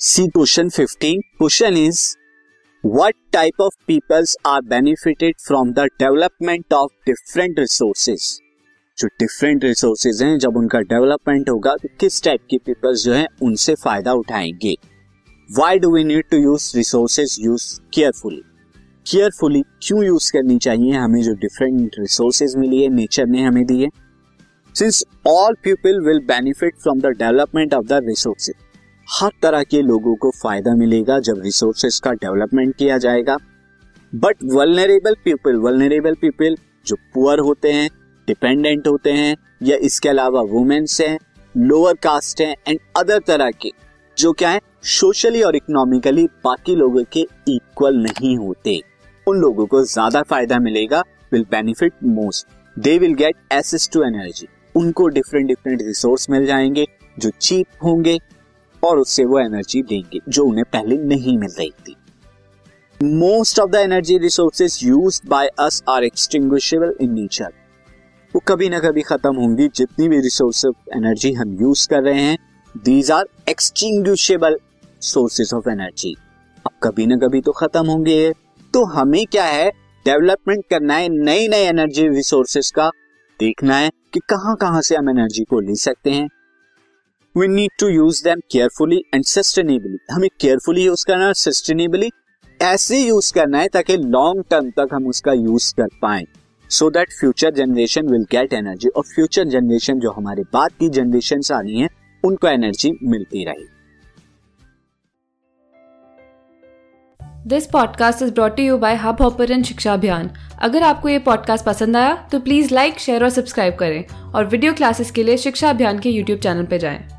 C question 15 question is what type of peoples are benefited from the development of different resources जो different resources हैं, जब उनका development होगा तो किस टाइप के पीपल्स जो हैं, उनसे फ़ायदा उठाएँगे? Why do we need to use resources use carefully carefully क्यों यूज़ करनी चाहिए? हमें जो डिफरेंट रिसोर्सेज मिली है नेचर ने हमें दी है। Since all people will benefit from the development of the resources हर तरह के लोगों को फ़ायदा मिलेगा जब रिसोर्सेस का डेवलपमेंट किया जाएगा। But vulnerable people vulnerable people जो पुअर होते हैं डिपेंडेंट होते हैं, या इसके अलावा वुमेन्स हैं लोअर कास्ट हैं एंड अदर तरह के, जो क्या है सोशली और इकोनॉमिकली बाकी लोगों के इक्वल नहीं होते। उन लोगों को ज़्यादा फ़ायदा मिलेगा will benefit most they will get access to energy उनको डिफरेंट डिफरेंट रिसोर्स मिल जाएँगे, जो चीप होंगे और उससे वो एनर्जी देंगे, जो उन्हें पहले नहीं मिल रही थी। Most of the energy resources use by us are extinguishable in nature वो कभी ना कभी खत्म होंगी, जितनी भी रिसोर्स एनर्जी हम यूज़ कर रहे हैं these are extinguishable sources of energy अब कभी ना कभी तो खत्म होंगे तो हमें क्या है? डेवलपमेंट करना है नई नई एनर्जी रिसोर्सेज का। देखना है कि कहाँ कहाँ से हम एनर्जी को ले सकते हैं। We need to use them carefully and sustainably हमें केयरफुली यूज़ करना है सस्टेनेबली ऐसे यूज़ करना है ताकि लॉन्ग टर्म तक हम उसका यूज़ कर पाए। So that future generation will get energy और फ्यूचर जनरेशन जो हमारे बाद की जनरेशन आनी है, उनको एनर्जी मिलती रहे। This podcast is brought you by Hubhopper शिक्षा अभियान अगर आपको ये पॉडकास्ट पसंद आया तो प्लीज़ लाइक शेयर और सब्सक्राइब करें। और वीडियो क्लासेस के लिए शिक्षा अभियान के यूट्यूब चैनल पर जाएँ।